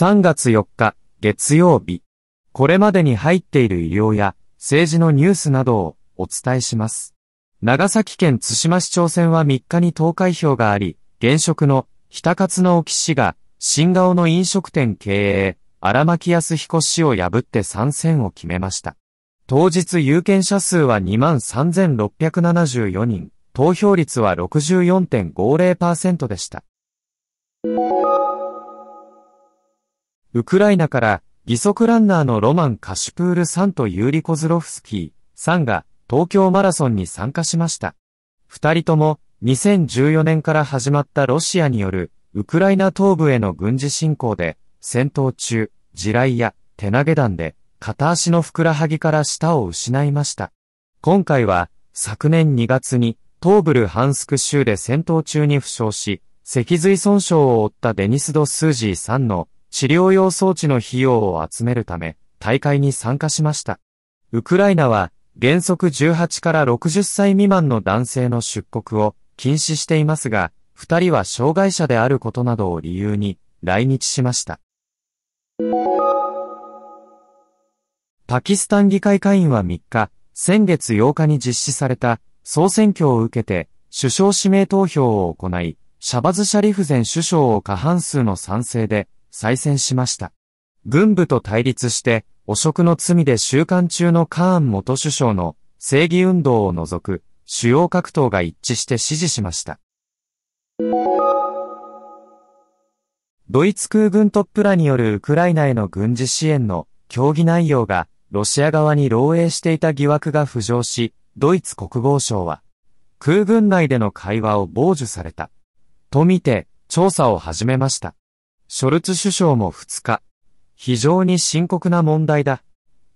3月4日、月曜日。これまでに入っている医療や政治のニュースなどをお伝えします。長崎県津島市長選は3日に投開票があり、現職の北勝の沖氏が新顔の飲食店経営、荒牧康彦氏を破って参戦を決めました。当日有権者数は23,674人、投票率は64.50%でした。ウクライナから義足ランナーのロマン・カシュプールさんとユーリ・コズロフスキーさんが東京マラソンに参加しました。二人とも2014年から始まったロシアによるウクライナ東部への軍事侵攻で戦闘中、地雷や手投げ弾で片足のふくらはぎから舌を失いました。今回は昨年2月に東部ルハンスク州で戦闘中に負傷し、脊髄損傷を負ったデニス・ド・スージーさんの治療用装置の費用を集めるため、大会に参加しました。ウクライナは、原則18から60歳未満の男性の出国を禁止していますが、二人は障害者であることなどを理由に来日しました。パキスタン議会会員は3日、先月8日に実施された総選挙を受けて首相指名投票を行い、シャバズ・シャリフ前首相を過半数の賛成で再選しました。軍部と対立して、汚職の罪で収監中のカーン元首相の正義運動を除く主要各党が一致して支持しました。ドイツ空軍トップらによるウクライナへの軍事支援の協議内容がロシア側に漏洩していた疑惑が浮上し、ドイツ国防省は空軍内での会話を傍受されたとみて調査を始めました。ショルツ首相も2日、非常に深刻な問題だ、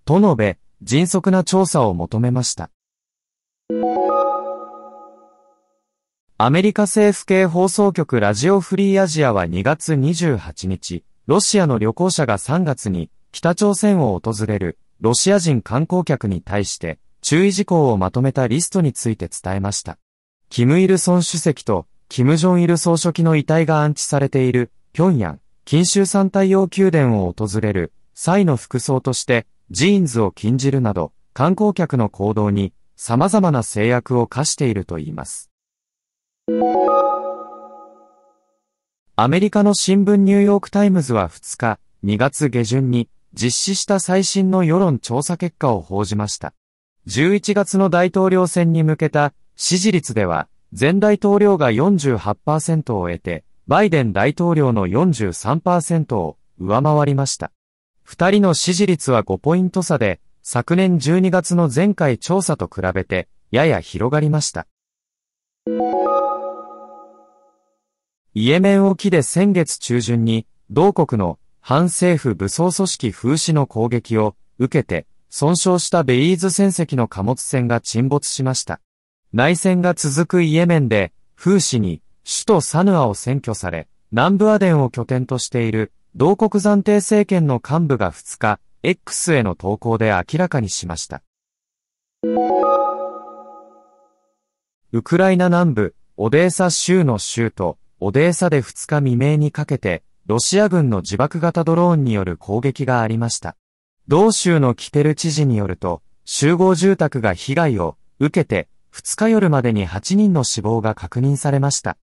と述べ、迅速な調査を求めました。アメリカ政府系放送局ラジオフリーアジアは2月28日、ロシアの旅行者が3月に北朝鮮を訪れるロシア人観光客に対して注意事項をまとめたリストについて伝えました。キム・イルソン主席とキム・ジョン・イル総書記の遺体が安置されている平壌、錦繍山太陽宮殿を訪れる際の服装としてジーンズを禁じるなど観光客の行動に様々な制約を課しているといいます。アメリカの新聞ニューヨークタイムズは2日、2月下旬に実施した最新の世論調査結果を報じました。11月の大統領選に向けた支持率では、前大統領が48%を得て、バイデン大統領の43%を上回りました。二人の支持率は5ポイント差で、昨年12月の前回調査と比べて、やや広がりました。イエメン沖で先月中旬に、同国の反政府武装組織風刺の攻撃を受けて、損傷したベイーズ船籍の貨物船が沈没しました。内戦が続くイエメンで、風刺に首都サヌアを占拠され、南部アデンを拠点としている同国暫定政権の幹部が2日、X への投稿で明らかにしました。ウクライナ南部、オデーサ州の州都、オデーサで2日未明にかけて、ロシア軍の自爆型ドローンによる攻撃がありました。同州のキペル知事によると、集合住宅が被害を受けて、2日夜までに8人の死亡が確認されました。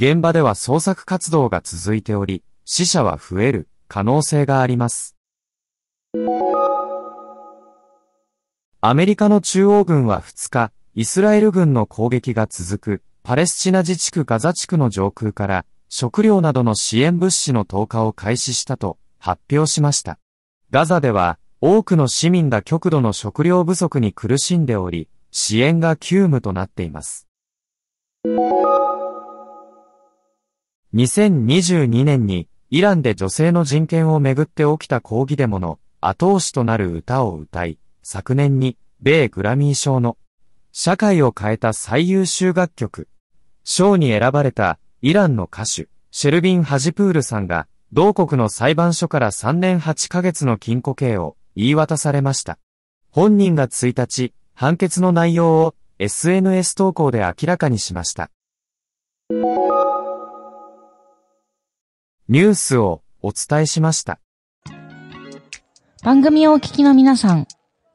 現場では捜索活動が続いており、死者は増える可能性があります。アメリカの中央軍は2日、イスラエル軍の攻撃が続くパレスチナ自治区ガザ地区の上空から食料などの支援物資の投下を開始したと発表しました。ガザでは多くの市民が極度の食料不足に苦しんでおり、支援が急務となっています。2022年にイランで女性の人権をめぐって起きた抗議デモの後押しとなる歌を歌い、昨年に米グラミー賞の社会を変えた最優秀楽曲、賞に選ばれたイランの歌手、シェルビン・ハジプールさんが同国の裁判所から3年8ヶ月の禁錮刑を言い渡されました。本人が1日、判決の内容を SNS 投稿で明らかにしました。ニュースをお伝えしました。番組をお聞きの皆さん、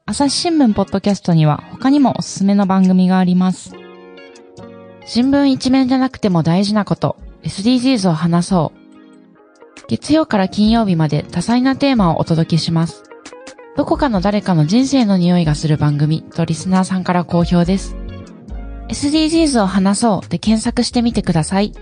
朝日新聞ポッドキャストには他にもおすすめの番組があります。新聞一面じゃなくても大事なこと、SDGs を話そう。月曜から金曜日まで多彩なテーマをお届けします。どこかの誰かの人生の匂いがする番組とリスナーさんから好評です。SDGs を話そうで検索してみてください。